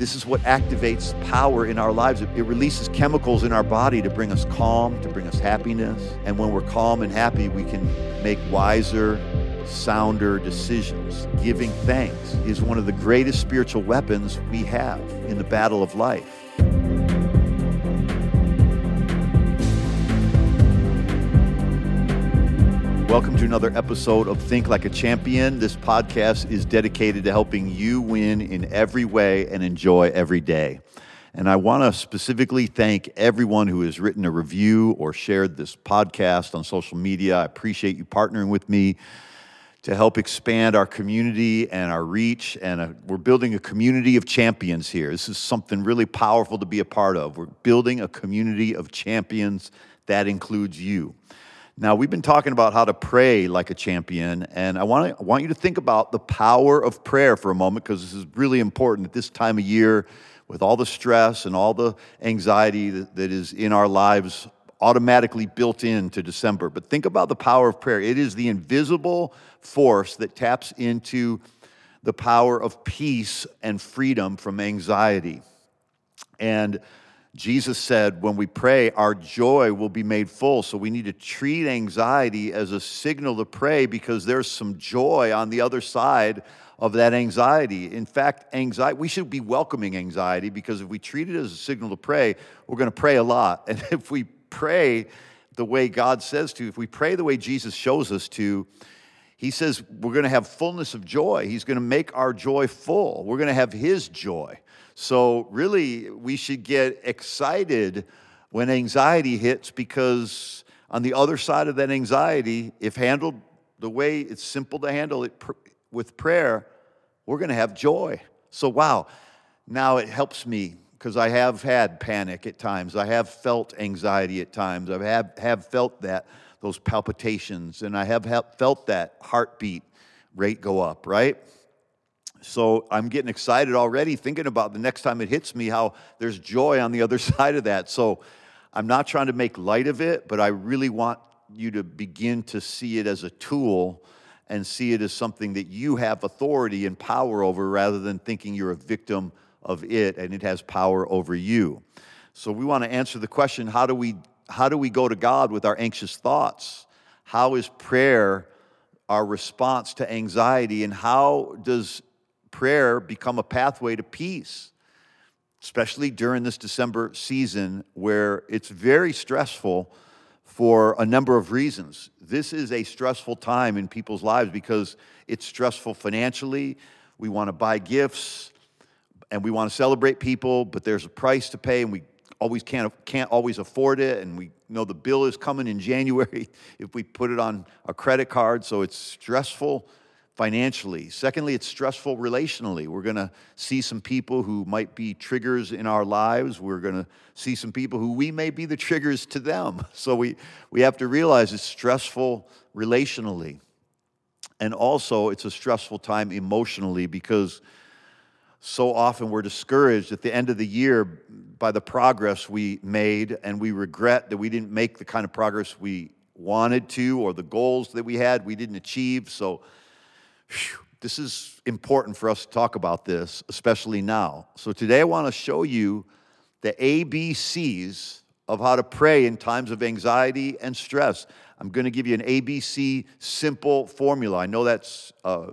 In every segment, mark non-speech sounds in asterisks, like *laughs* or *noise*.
This is what activates power in our lives. It, releases chemicals in our body to bring us calm, to bring us happiness. And when we're calm and happy, we can make wiser, sounder decisions. Giving thanks is one of the greatest spiritual weapons we have in the battle of life. Welcome to another episode of Think Like a Champion. This podcast is dedicated to helping you win in every way and enjoy every day. And I want to specifically thank everyone who has written a review or shared this podcast on social media. I appreciate you partnering with me to help expand our community and our reach. And uh, we're building a community of champions here. This is something really powerful to be a part of. We're building a community of champions that includes you. Now, we've been talking about how to pray like a champion, and I want, to, I want you to think about the power of prayer for a moment because this is really important at this time of year with all the stress and all the anxiety that, that is in our lives automatically built into December. But think about the power of prayer. It is the invisible force that taps into the power of peace and freedom from anxiety. And Jesus said, when we pray, our joy will be made full. So we need to treat anxiety as a signal to pray because there's some joy on the other side of that anxiety. In fact, anxiety, we should be welcoming anxiety because if we treat it as a signal to pray, we're going to pray a lot. *laughs* And if we pray the way God says to, if we pray the way Jesus shows us to, he says we're going to have fullness of joy. He's going to make our joy full. We're going to have his joy. So, really, we should get excited when anxiety hits because on the other side of that anxiety, if handled the way it's simple to handle it pr- with prayer, we're going to have joy. So, wow, now it helps me because I have had panic at times. I have felt anxiety at times. I have, have felt that, those palpitations, and I have felt that heartbeat rate go up, right? So I'm getting excited already thinking about the next time it hits me, how there's joy on the other *laughs* side of that. So I'm not trying to make light of it, but I really want you to begin to see it as a tool and see it as something that you have authority and power over rather than thinking you're a victim of it and it has power over you. So we want to answer the question how do we how do we go to God with our anxious thoughts? How is prayer our response to anxiety and how does prayer become a pathway to peace, especially during this December season where it's very stressful for a number of reasons. This is a stressful time in people's lives because it's stressful financially. We want to buy gifts and we want to celebrate people, but there's a price to pay and we always can't, can't always afford it. And we know the bill is coming in *laughs* January if we put it on a credit card. So it's stressful financially. Secondly, it's stressful relationally. We're going to see some people who might be triggers in our lives. We're going to see some people who we may be the triggers to them. *laughs* So we, we have to realize it's stressful relationally. And also, it's a stressful time emotionally because so often we're discouraged at the end of the year by the progress we made, and we regret that we didn't make the kind of progress we wanted to or the goals that we had we didn't achieve. So Whew, this is important for us to talk about this, especially now. So today I want to show you the ABCs of how to pray in times of anxiety and stress. I'm going to give you an ABC simple formula. I know that's a,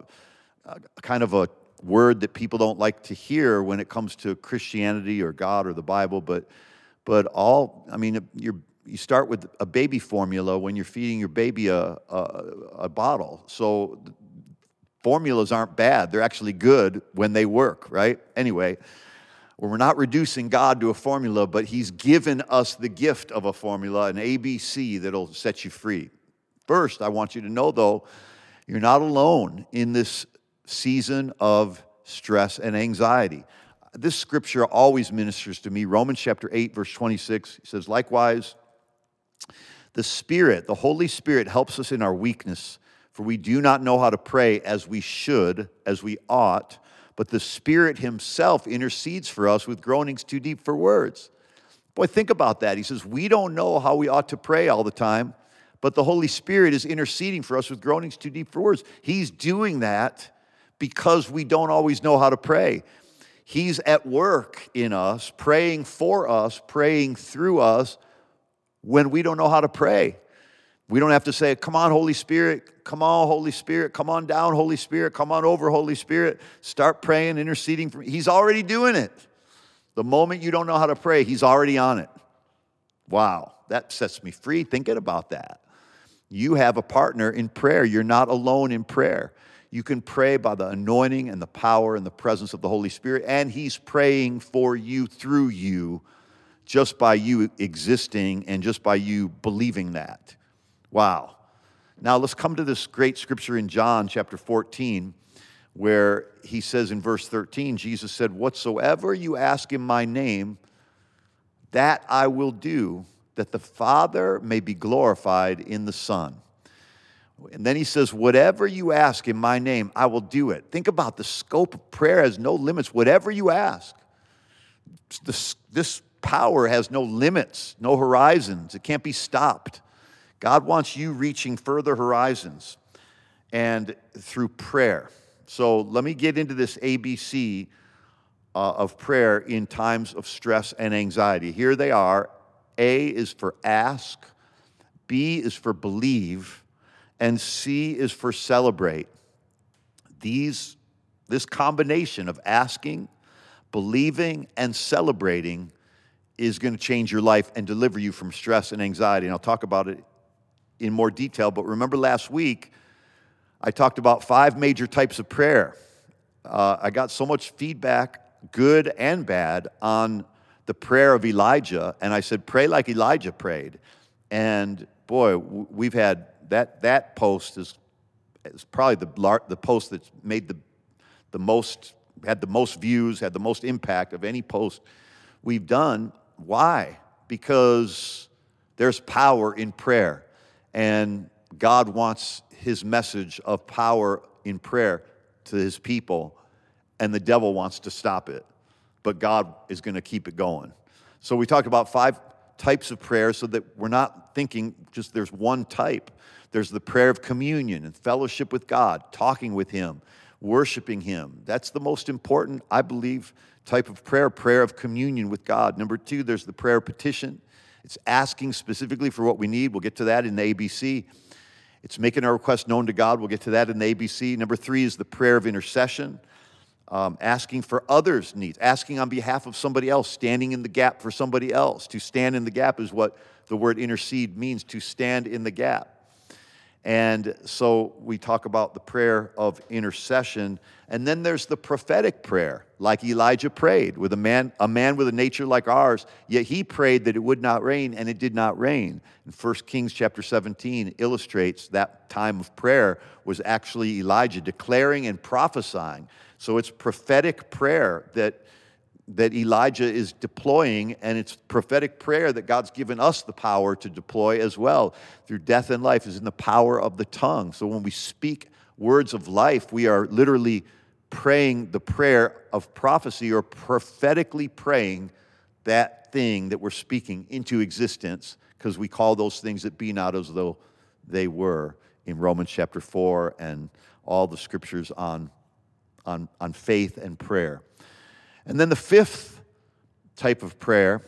a kind of a word that people don't like to hear when it comes to Christianity or God or the Bible, but but all I mean you you start with a baby formula when you're feeding your baby a, a, a bottle. So formulas aren't bad, they're actually good when they work, right? Anyway, we're not reducing God to a formula, but He's given us the gift of a formula, an ABC that'll set you free. First, I want you to know, though, you're not alone in this season of stress and anxiety. This scripture always ministers to me. Romans chapter 8, verse 26 says, Likewise, the Spirit, the Holy Spirit, helps us in our weakness. For we do not know how to pray as we should, as we ought, but the Spirit Himself intercedes for us with groanings too deep for words. Boy, think about that. He says, We don't know how we ought to pray all the time, but the Holy Spirit is interceding for us with groanings too deep for words. He's doing that because we don't always know how to pray. He's at work in us, praying for us, praying through us when we don't know how to pray. We don't have to say, Come on, Holy Spirit, come on, Holy Spirit, come on down, Holy Spirit, come on over, Holy Spirit. Start praying, interceding for me. He's already doing it. The moment you don't know how to pray, He's already on it. Wow, that sets me free thinking about that. You have a partner in prayer. You're not alone in prayer. You can pray by the anointing and the power and the presence of the Holy Spirit, and He's praying for you through you just by you existing and just by you believing that. Wow. Now let's come to this great scripture in John chapter 14, where he says in verse 13, Jesus said, Whatsoever you ask in my name, that I will do, that the Father may be glorified in the Son. And then he says, Whatever you ask in my name, I will do it. Think about the scope of prayer has no limits. Whatever you ask, this, this power has no limits, no horizons. It can't be stopped. God wants you reaching further horizons and through prayer. So let me get into this ABC uh, of prayer in times of stress and anxiety. Here they are A is for ask, B is for believe, and C is for celebrate. These, this combination of asking, believing, and celebrating is going to change your life and deliver you from stress and anxiety. And I'll talk about it in more detail, but remember last week, I talked about five major types of prayer. Uh, I got so much feedback, good and bad, on the prayer of Elijah, and I said, pray like Elijah prayed. And boy, we've had that, that post is, is probably the, the post that's made the, the most, had the most views, had the most impact of any post we've done. Why? Because there's power in prayer. And God wants his message of power in prayer to his people, and the devil wants to stop it. But God is going to keep it going. So we talked about five types of prayer so that we're not thinking just there's one type. There's the prayer of communion and fellowship with God, talking with Him, worshiping Him. That's the most important, I believe, type of prayer, prayer of communion with God. Number two, there's the prayer petition. It's asking specifically for what we need. We'll get to that in the ABC. It's making our request known to God. We'll get to that in the ABC. Number three is the prayer of intercession, um, asking for others' needs, asking on behalf of somebody else, standing in the gap for somebody else. To stand in the gap is what the word intercede means to stand in the gap. And so we talk about the prayer of intercession. And then there's the prophetic prayer, like Elijah prayed with a man, a man with a nature like ours, yet he prayed that it would not rain, and it did not rain. And 1 Kings chapter 17 illustrates that time of prayer was actually Elijah declaring and prophesying. So it's prophetic prayer that that Elijah is deploying, and it's prophetic prayer that God's given us the power to deploy as well through death and life, is in the power of the tongue. So when we speak words of life, we are literally praying the prayer of prophecy or prophetically praying that thing that we're speaking into existence because we call those things that be not as though they were in Romans chapter 4 and all the scriptures on, on, on faith and prayer. And then the fifth type of prayer,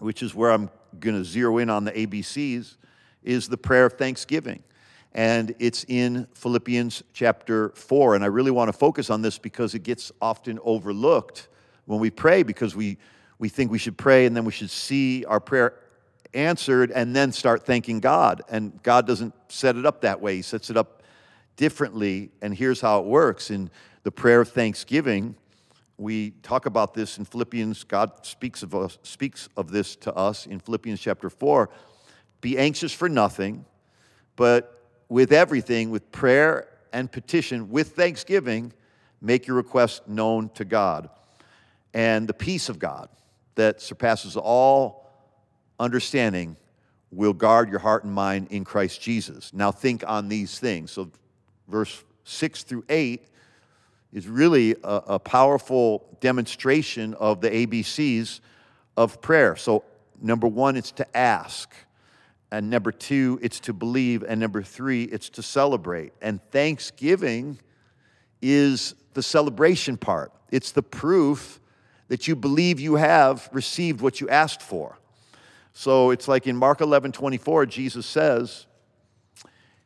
which is where I'm going to zero in on the ABCs, is the prayer of thanksgiving. And it's in Philippians chapter 4. And I really want to focus on this because it gets often overlooked when we pray because we, we think we should pray and then we should see our prayer answered and then start thanking God. And God doesn't set it up that way, He sets it up differently. And here's how it works in the prayer of thanksgiving we talk about this in Philippians. God speaks of, us, speaks of this to us in Philippians chapter 4. Be anxious for nothing, but with everything, with prayer and petition, with thanksgiving, make your requests known to God. And the peace of God that surpasses all understanding will guard your heart and mind in Christ Jesus. Now think on these things. So, verse 6 through 8 is really a, a powerful demonstration of the ABCs of prayer. So, number one, it's to ask. And number two, it's to believe. And number three, it's to celebrate. And thanksgiving is the celebration part. It's the proof that you believe you have received what you asked for. So it's like in Mark 11 24, Jesus says,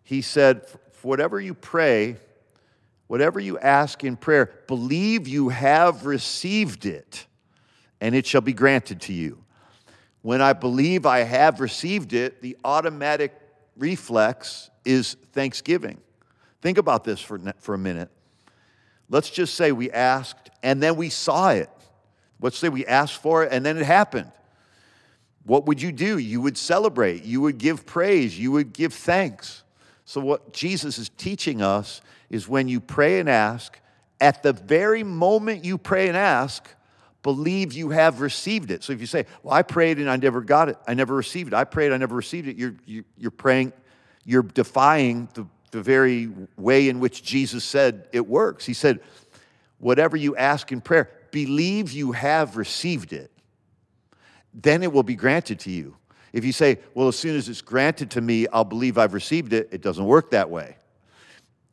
He said, Whatever you pray, whatever you ask in prayer, believe you have received it, and it shall be granted to you. When I believe I have received it, the automatic reflex is thanksgiving. Think about this for, for a minute. Let's just say we asked and then we saw it. Let's say we asked for it and then it happened. What would you do? You would celebrate, you would give praise, you would give thanks. So, what Jesus is teaching us is when you pray and ask, at the very moment you pray and ask, believe you have received it. So if you say, Well, I prayed and I never got it, I never received it, I prayed, I never received it, you're, you're praying, you're defying the, the very way in which Jesus said it works. He said, Whatever you ask in prayer, believe you have received it, then it will be granted to you. If you say, Well, as soon as it's granted to me, I'll believe I've received it, it doesn't work that way.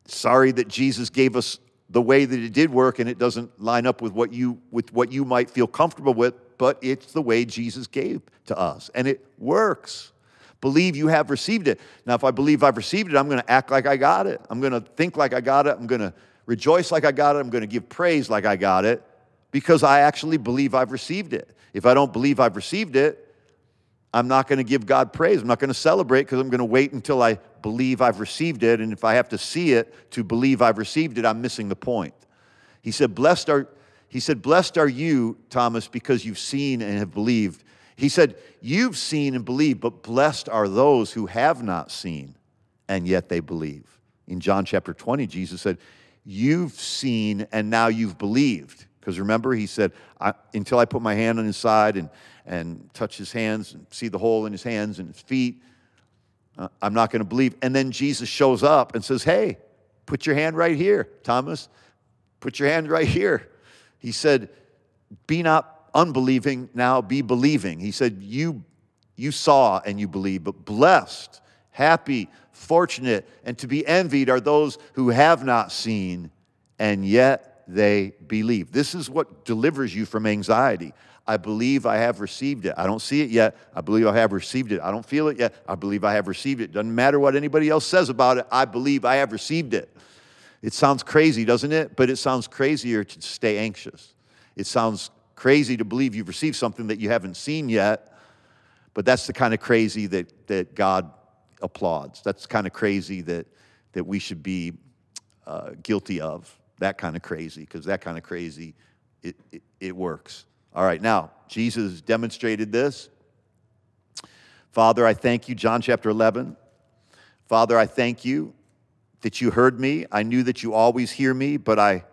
Sorry that Jesus gave us the way that it did work and it doesn't line up with what you with what you might feel comfortable with but it's the way jesus gave to us and it works. Believe you have received it. Now if i believe i've received it i'm going to act like i got it. I'm going to think like i got it. I'm going to rejoice like i got it. I'm going to give praise like i got it because i actually believe i've received it. If i don't believe i've received it I'm not going to give God praise. I'm not going to celebrate because I'm going to wait until I believe I've received it. And if I have to see it to believe I've received it, I'm missing the point. He said, Blessed are, he said, Blessed are you, Thomas, because you've seen and have believed. He said, You've seen and believed, but blessed are those who have not seen and yet they believe. In John chapter 20, Jesus said, You've seen and now you've believed. Because remember, he said, I, Until I put my hand on his side and and touch his hands and see the hole in his hands and his feet. Uh, I'm not going to believe. And then Jesus shows up and says, Hey, put your hand right here, Thomas. Put your hand right here. He said, Be not unbelieving, now be believing. He said, You, you saw and you believe, but blessed, happy, fortunate, and to be envied are those who have not seen and yet they believe. This is what delivers you from anxiety. I believe I have received it. I don't see it yet. I believe I have received it. I don't feel it yet. I believe I have received it. Doesn't matter what anybody else says about it. I believe I have received it. It sounds crazy, doesn't it? But it sounds crazier to stay anxious. It sounds crazy to believe you've received something that you haven't seen yet, but that's the kind of crazy that, that God applauds. That's kind of crazy that, that we should be uh, guilty of. That kind of crazy, because that kind of crazy, it, it, it works. All right, now, Jesus demonstrated this. Father, I thank you, John chapter 11. Father, I thank you that you heard me. I knew that you always hear me, but I,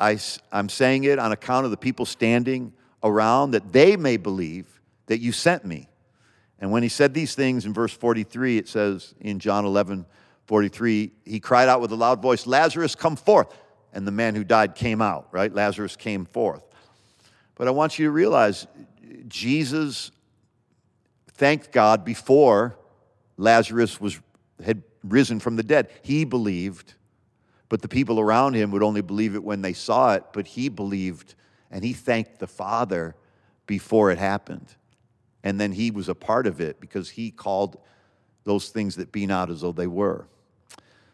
I, I'm saying it on account of the people standing around that they may believe that you sent me. And when he said these things in verse 43, it says in John 11, 43, he cried out with a loud voice, Lazarus, come forth. And the man who died came out, right? Lazarus came forth. But I want you to realize Jesus thanked God before Lazarus was, had risen from the dead. He believed, but the people around him would only believe it when they saw it. But he believed and he thanked the Father before it happened. And then he was a part of it because he called those things that be not as though they were.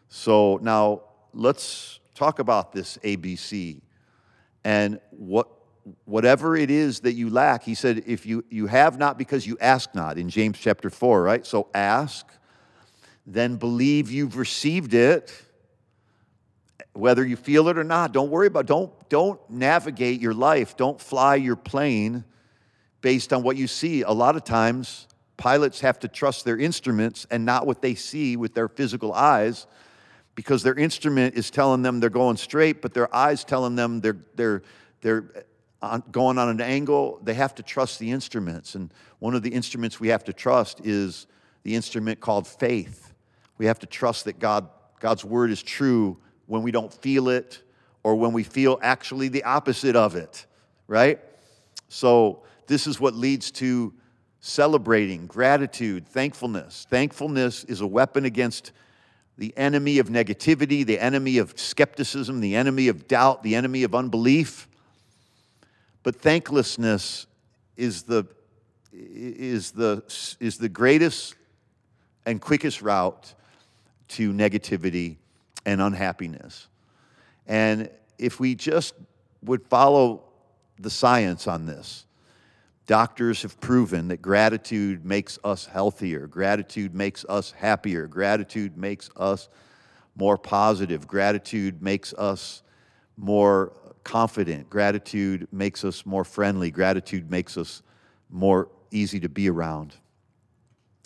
So now let's talk about this ABC and what whatever it is that you lack, he said, if you, you have not because you ask not, in James chapter 4, right? So ask, then believe you've received it, whether you feel it or not. Don't worry about don't don't navigate your life, don't fly your plane based on what you see. A lot of times pilots have to trust their instruments and not what they see with their physical eyes because their instrument is telling them they're going straight, but their eyes telling them they're they're they're going on an angle, they have to trust the instruments. And one of the instruments we have to trust is the instrument called faith. We have to trust that God, God's word is true when we don't feel it or when we feel actually the opposite of it, right? So, this is what leads to celebrating, gratitude, thankfulness. Thankfulness is a weapon against the enemy of negativity, the enemy of skepticism, the enemy of doubt, the enemy of unbelief. But thanklessness is the, is the, is the greatest and quickest route to negativity and unhappiness. And if we just would follow the science on this, doctors have proven that gratitude makes us healthier, gratitude makes us happier, gratitude makes us more positive, gratitude makes us more confident, gratitude makes us more friendly, gratitude makes us more easy to be around.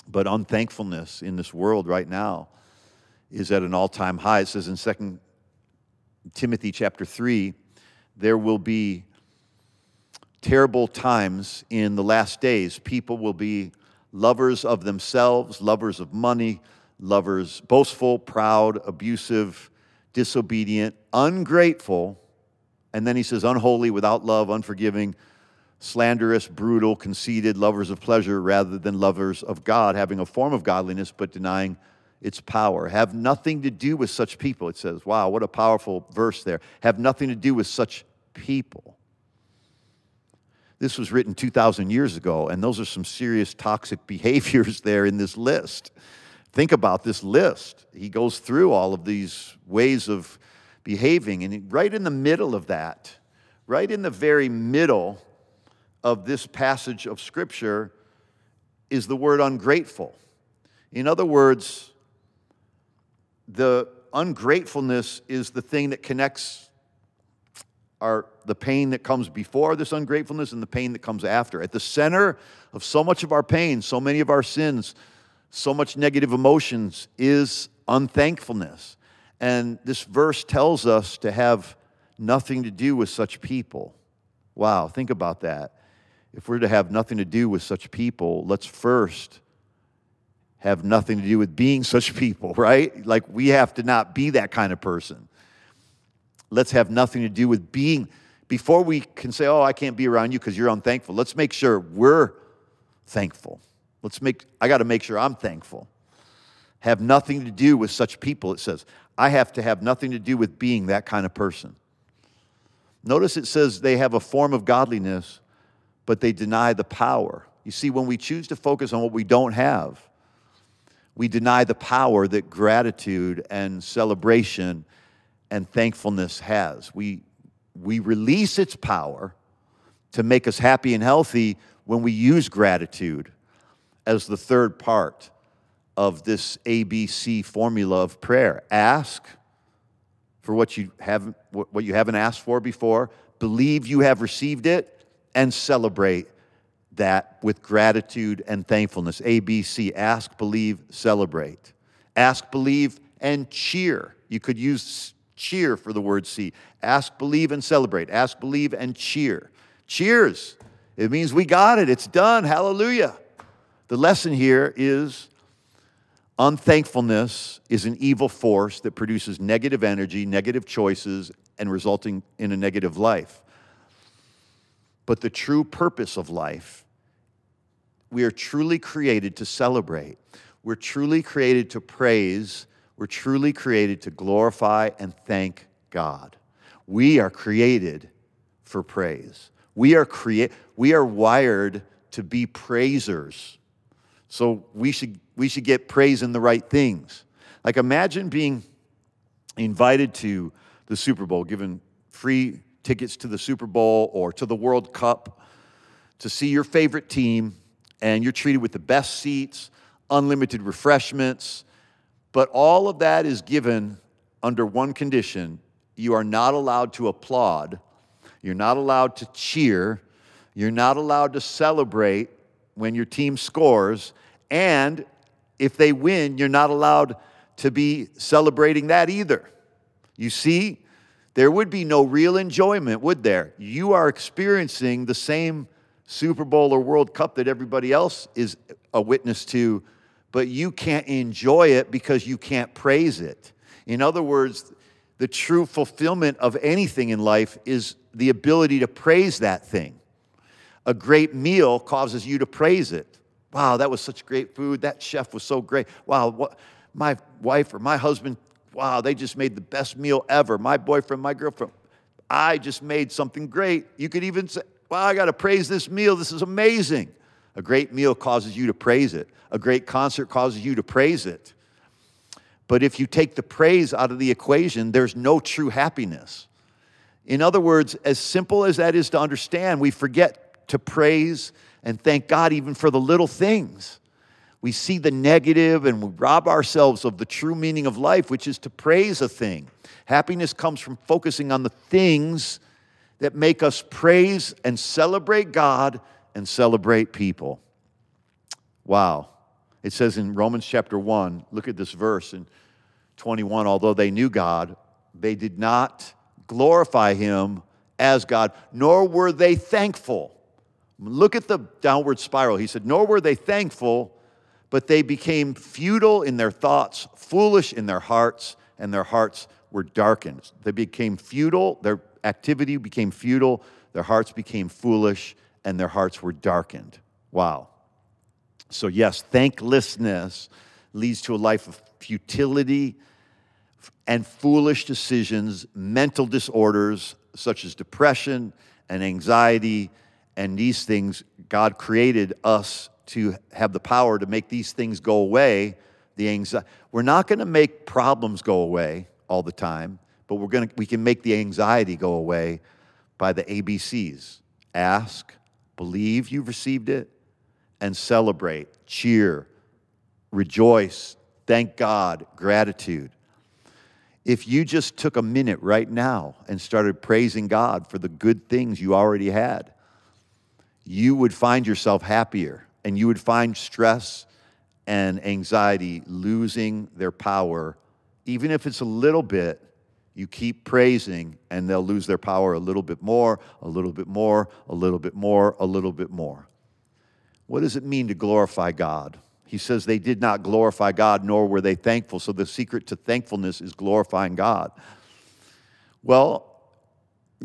But unthankfulness in this world right now is at an all-time high. It says in 2 Timothy chapter 3, there will be terrible times in the last days. People will be lovers of themselves, lovers of money, lovers boastful, proud, abusive, disobedient, ungrateful, and then he says unholy, without love, unforgiving, slanderous, brutal, conceited, lovers of pleasure rather than lovers of God, having a form of godliness but denying its power. Have nothing to do with such people, it says. Wow, what a powerful verse there. Have nothing to do with such people. This was written 2,000 years ago, and those are some serious toxic *laughs* behaviors there in this list. Think about this list. He goes through all of these ways of behaving, and right in the middle of that, right in the very middle of this passage of Scripture, is the word ungrateful. In other words, the ungratefulness is the thing that connects our, the pain that comes before this ungratefulness and the pain that comes after. At the center of so much of our pain, so many of our sins, so much negative emotions is unthankfulness. And this verse tells us to have nothing to do with such people. Wow, think about that. If we're to have nothing to do with such people, let's first have nothing to do with being such people, *laughs* right? Like we have to not be that kind of person. Let's have nothing to do with being, before we can say, oh, I can't be around you because you're unthankful, let's make sure we're thankful. Let's make, I got to make sure I'm thankful. Have nothing to do with such people, it says. I have to have nothing to do with being that kind of person. Notice it says they have a form of godliness, but they deny the power. You see, when we choose to focus on what we don't have, we deny the power that gratitude and celebration and thankfulness has. We, we release its power to make us happy and healthy when we use gratitude as the third part of this ABC formula of prayer. Ask for what you haven't, what you haven't asked for before, believe you have received it, and celebrate that with gratitude and thankfulness. ABC ask, believe, celebrate. Ask, believe, and cheer. You could use cheer for the word see. Ask, believe, and celebrate. Ask, believe, and cheer. Cheers. It means we got it. It's done. Hallelujah. The lesson here is unthankfulness is an evil force that produces negative energy, negative choices, and resulting in a negative life. But the true purpose of life we are truly created to celebrate. We're truly created to praise. We're truly created to glorify and thank God. We are created for praise. We are create we are wired to be praisers. So we should we should get praise in the right things. Like imagine being invited to the Super Bowl, given free tickets to the Super Bowl or to the World Cup to see your favorite team and you're treated with the best seats, unlimited refreshments. But all of that is given under one condition you are not allowed to applaud, you're not allowed to cheer, you're not allowed to celebrate when your team scores, and if they win, you're not allowed to be celebrating that either. You see, there would be no real enjoyment, would there? You are experiencing the same Super Bowl or World Cup that everybody else is a witness to, but you can't enjoy it because you can't praise it. In other words, the true fulfillment of anything in life is the ability to praise that thing. A great meal causes you to praise it. Wow, that was such great food. That chef was so great. Wow, what, my wife or my husband, wow, they just made the best meal ever. My boyfriend, my girlfriend, I just made something great. You could even say, wow, I got to praise this meal. This is amazing. A great meal causes you to praise it, a great concert causes you to praise it. But if you take the praise out of the equation, there's no true happiness. In other words, as simple as that is to understand, we forget to praise and thank God even for the little things. We see the negative and we rob ourselves of the true meaning of life, which is to praise a thing. Happiness comes from focusing on the things that make us praise and celebrate God and celebrate people. Wow. It says in Romans chapter 1, look at this verse in 21 although they knew God, they did not glorify him as God, nor were they thankful. Look at the downward spiral. He said, Nor were they thankful, but they became futile in their thoughts, foolish in their hearts, and their hearts were darkened. They became futile, their activity became futile, their hearts became foolish, and their hearts were darkened. Wow. So, yes, thanklessness leads to a life of futility and foolish decisions, mental disorders such as depression and anxiety, and these things. God created us to have the power to make these things go away. The anxiety. We're not going to make problems go away all the time, but we're going to, we can make the anxiety go away by the ABCs. Ask, believe you've received it, and celebrate, cheer, rejoice, thank God, gratitude. If you just took a minute right now and started praising God for the good things you already had, you would find yourself happier and you would find stress and anxiety losing their power, even if it's a little bit. You keep praising, and they'll lose their power a little bit more, a little bit more, a little bit more, a little bit more. What does it mean to glorify God? He says they did not glorify God, nor were they thankful. So the secret to thankfulness is glorifying God. Well,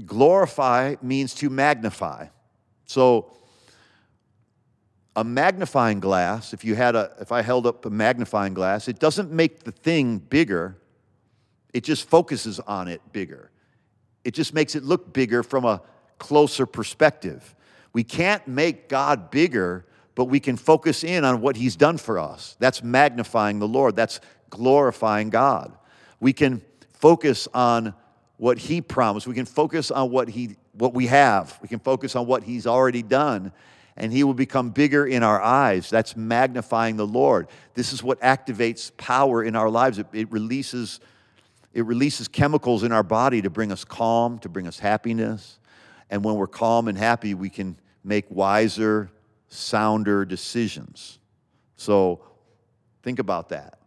glorify means to magnify. So a magnifying glass, if you had a if I held up a magnifying glass, it doesn't make the thing bigger. It just focuses on it bigger. It just makes it look bigger from a closer perspective. We can't make God bigger but we can focus in on what He's done for us. That's magnifying the Lord, that's glorifying God. We can focus on what He promised, we can focus on what, he, what we have, we can focus on what He's already done. And he will become bigger in our eyes. That's magnifying the Lord. This is what activates power in our lives. It, it releases, it releases chemicals in our body to bring us calm, to bring us happiness. And when we're calm and happy, we can make wiser, sounder decisions. So think about that.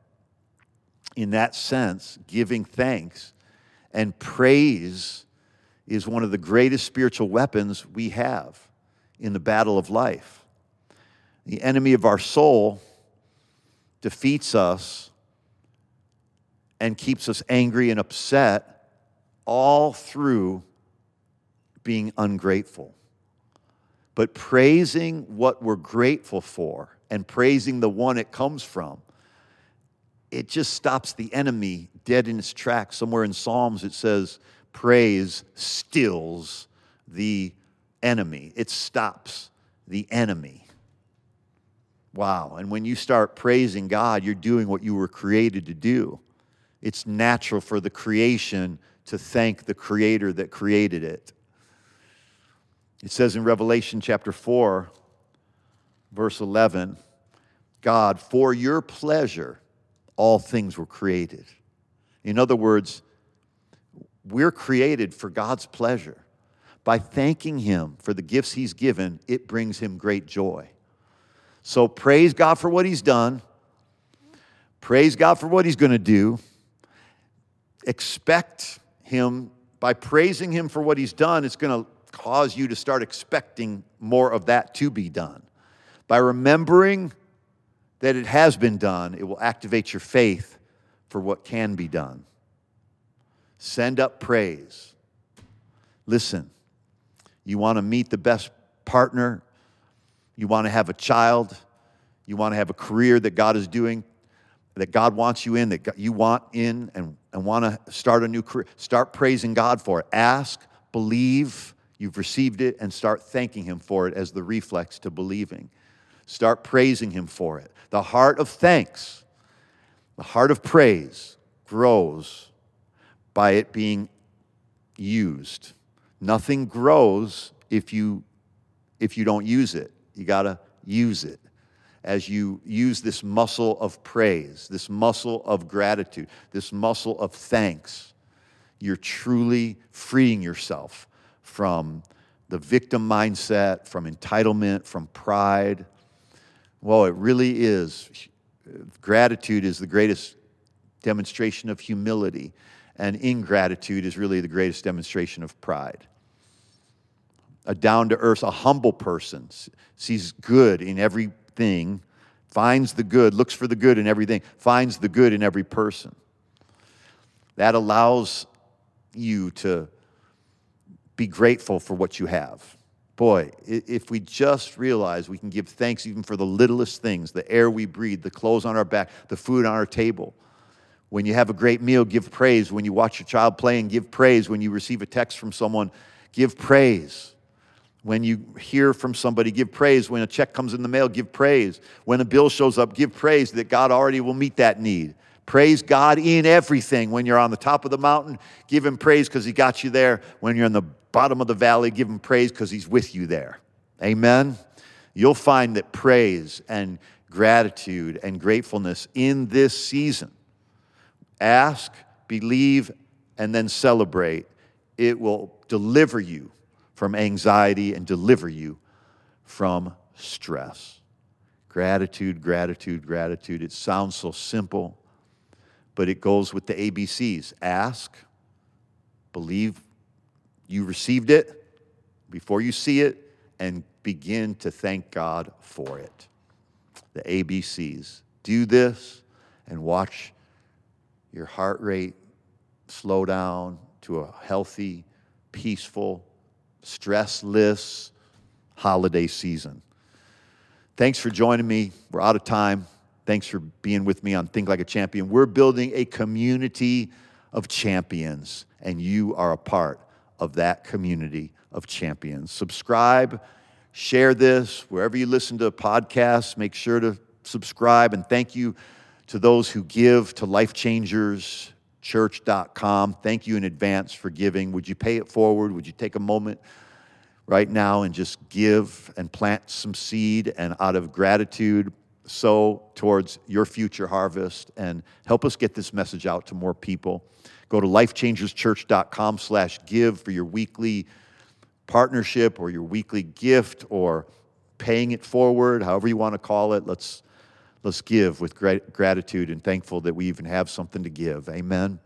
In that sense, giving thanks and praise is one of the greatest spiritual weapons we have in the battle of life. The enemy of our soul defeats us and keeps us angry and upset all through being ungrateful but praising what we're grateful for and praising the one it comes from, it just stops the enemy dead in its tracks. Somewhere in Psalms it says, praise stills the enemy, it stops the enemy. Wow. And when you start praising God, you're doing what you were created to do. It's natural for the creation to thank the creator that created it. It says in Revelation chapter 4, verse 11, God, for your pleasure, all things were created. In other words, we're created for God's pleasure. By thanking Him for the gifts He's given, it brings Him great joy. So praise God for what He's done. Praise God for what He's going to do. Expect Him, by praising Him for what He's done, it's going to cause you to start expecting more of that to be done. By remembering that it has been done, it will activate your faith for what can be done. Send up praise. Listen, you want to meet the best partner, you want to have a child, you want to have a career that God is doing. that God wants you in, that you want in and, and want to start a new career, start praising God for it. Ask, believe you've received it, and start thanking Him for it as the reflex to believing. Start praising Him for it. The heart of thanks, the heart of praise grows by it being used. Nothing grows if you if you don't use it. You got to use it as you use this muscle of praise, this muscle of gratitude, this muscle of thanks, you're truly freeing yourself from the victim mindset, from entitlement, from pride. Well, it really is. Gratitude is the greatest demonstration of humility, and ingratitude is really the greatest demonstration of pride. A down to earth, a humble person sees good in everything, finds the good, looks for the good in everything, finds the good in every person. That allows you to be grateful for what you have. Boy, if we just realize we can give thanks even for the littlest things the air we breathe, the clothes on our back, the food on our table. When you have a great meal, give praise. When you watch your child playing, give praise. When you receive a text from someone, give praise. When you hear from somebody, give praise. When a check comes in the mail, give praise. When a bill shows up, give praise that God already will meet that need. Praise God in everything. When you're on the top of the mountain, give Him praise because He got you there. When you're in the bottom of the valley, give Him praise because He's with you there. Amen. You'll find that praise and gratitude and gratefulness in this season ask, believe, and then celebrate. It will deliver you from anxiety and deliver you from stress. Gratitude, gratitude, gratitude. It sounds so simple, but it goes with the ABCs ask, believe you received it before you see it, and begin to thank God for it. The ABCs. Do this and watch your heart rate slow down to a healthy, peaceful, stressless holiday season. Thanks for joining me. We're out of time. Thanks for being with me on Think Like a Champion. We're building a community of champions, and you are a part of that community of champions. Subscribe, share this wherever you listen to podcasts. Make sure to subscribe, and thank you to those who give to Life Changers church.com. Thank you in advance for giving. Would you pay it forward? Would you take a moment right now and just give and plant some seed and out of gratitude sow towards your future harvest and help us get this message out to more people. Go to lifechangerschurch.com slash give for your weekly partnership or your weekly gift or paying it forward, however you want to call it. Let's Let's give with gratitude and thankful that we even have something to give. Amen.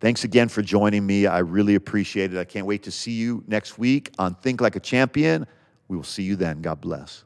Thanks again for joining me. I really appreciate it. I can't wait to see you next week on Think Like a Champion. We will see you then. God bless.